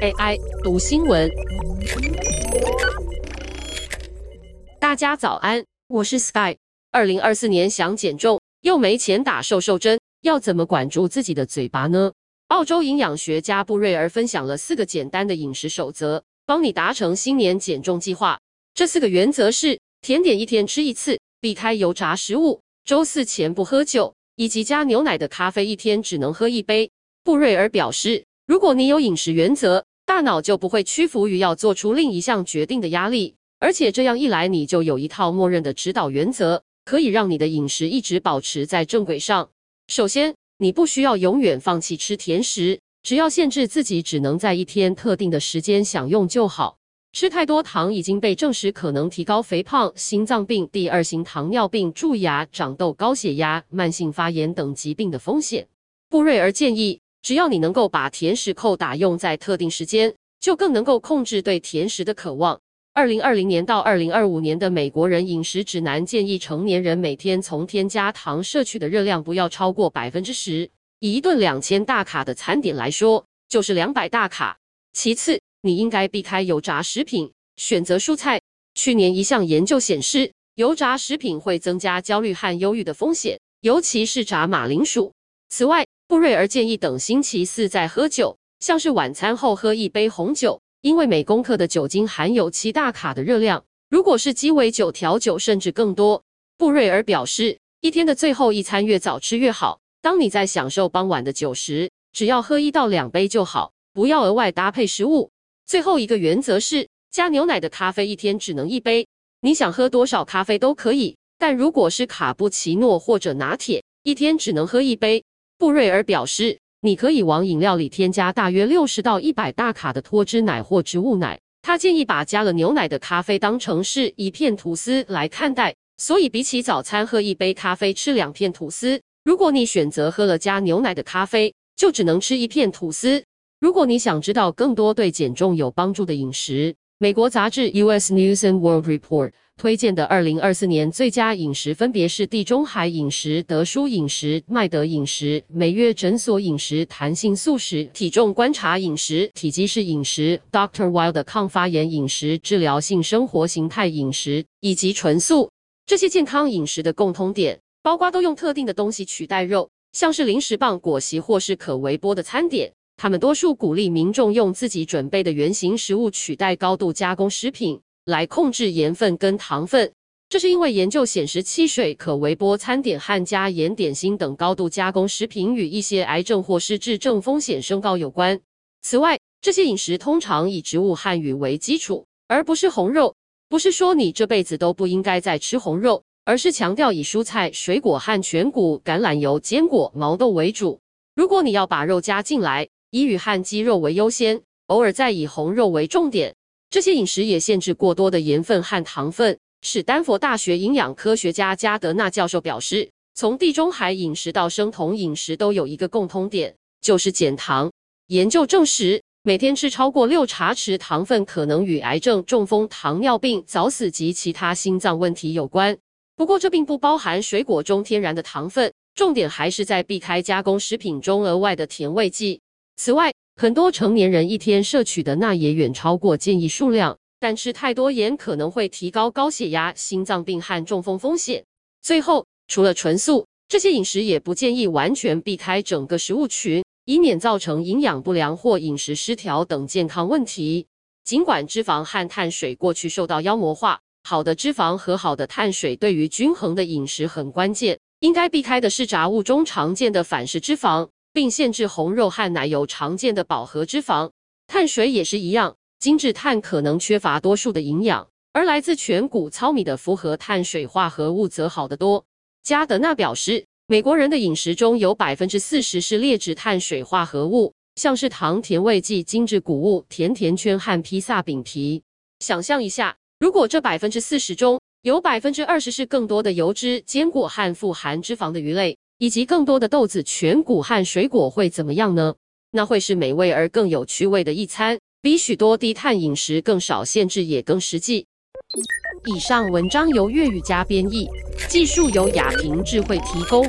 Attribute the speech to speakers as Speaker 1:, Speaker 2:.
Speaker 1: AI 读新闻。大家早安，我是 Sky。二零二四年想减重又没钱打瘦瘦针，要怎么管住自己的嘴巴呢？澳洲营养学家布瑞尔分享了四个简单的饮食守则，帮你达成新年减重计划。这四个原则是：甜点一天吃一次，避开油炸食物，周四前不喝酒，以及加牛奶的咖啡一天只能喝一杯。布瑞尔表示，如果你有饮食原则，大脑就不会屈服于要做出另一项决定的压力，而且这样一来，你就有一套默认的指导原则，可以让你的饮食一直保持在正轨上。首先，你不需要永远放弃吃甜食，只要限制自己只能在一天特定的时间享用就好。吃太多糖已经被证实可能提高肥胖、心脏病、第二型糖尿病、蛀牙、长痘、高血压、慢性发炎等疾病的风险。布瑞尔建议，只要你能够把甜食扣打用在特定时间，就更能够控制对甜食的渴望。二零二零年到二零二五年的美国人饮食指南建议成年人每天从添加糖摄取的热量不要超过百分之十。以一顿两千大卡的餐点来说，就是两百大卡。其次，你应该避开油炸食品，选择蔬菜。去年一项研究显示，油炸食品会增加焦虑和忧郁的风险，尤其是炸马铃薯。此外，布瑞尔建议等星期四再喝酒，像是晚餐后喝一杯红酒，因为每公克的酒精含有七大卡的热量。如果是鸡尾酒、调酒，甚至更多。布瑞尔表示，一天的最后一餐越早吃越好。当你在享受傍晚的酒时，只要喝一到两杯就好，不要额外搭配食物。最后一个原则是，加牛奶的咖啡一天只能一杯，你想喝多少咖啡都可以，但如果是卡布奇诺或者拿铁，一天只能喝一杯。布瑞尔表示，你可以往饮料里添加大约六十到一百大卡的脱脂奶或植物奶。他建议把加了牛奶的咖啡当成是一片吐司来看待，所以比起早餐喝一杯咖啡吃两片吐司，如果你选择喝了加牛奶的咖啡，就只能吃一片吐司。如果你想知道更多对减重有帮助的饮食，美国杂志 U.S. News and World Report。推荐的二零二四年最佳饮食分别是地中海饮食、德舒饮食、麦德饮食、每月诊所饮食、弹性素食、体重观察饮食、体积式饮食、Doctor Wild 的抗发炎饮食、治疗性生活形态饮食以及纯素。这些健康饮食的共通点，包括都用特定的东西取代肉，像是零食棒、果昔或是可微波的餐点。他们多数鼓励民众用自己准备的原型食物取代高度加工食品。来控制盐分跟糖分，这是因为研究显示，汽水、可微波餐点和加盐点心等高度加工食品与一些癌症或失智症风险升高有关。此外，这些饮食通常以植物汉语为基础，而不是红肉。不是说你这辈子都不应该再吃红肉，而是强调以蔬菜、水果和全谷、橄榄油、坚果、毛豆为主。如果你要把肉加进来，以鱼和鸡肉为优先，偶尔再以红肉为重点。这些饮食也限制过多的盐分和糖分。史丹佛大学营养科学家加德纳教授表示，从地中海饮食到生酮饮食都有一个共通点，就是减糖。研究证实，每天吃超过六茶匙糖分可能与癌症、中风、糖尿病、早死及其他心脏问题有关。不过，这并不包含水果中天然的糖分，重点还是在避开加工食品中额外的甜味剂。此外，很多成年人一天摄取的钠也远超过建议数量，但吃太多盐可能会提高高血压、心脏病和中风风险。最后，除了纯素，这些饮食也不建议完全避开整个食物群，以免造成营养不良或饮食失调等健康问题。尽管脂肪和碳水过去受到妖魔化，好的脂肪和好的碳水对于均衡的饮食很关键。应该避开的是杂物中常见的反式脂肪。并限制红肉和奶油常见的饱和脂肪，碳水也是一样。精制碳可能缺乏多数的营养，而来自全谷糙米的复合碳水化合物则好得多。加德纳表示，美国人的饮食中有百分之四十是劣质碳水化合物，像是糖、甜味剂、精制谷物、甜甜圈和披萨饼皮。想象一下，如果这百分之四十中有百分之二十是更多的油脂、坚果和富含脂肪的鱼类。以及更多的豆子、全谷和水果会怎么样呢？那会是美味而更有趣味的一餐，比许多低碳饮食更少限制也更实际。以上文章由粤语加编译，技术由雅婷智慧提供。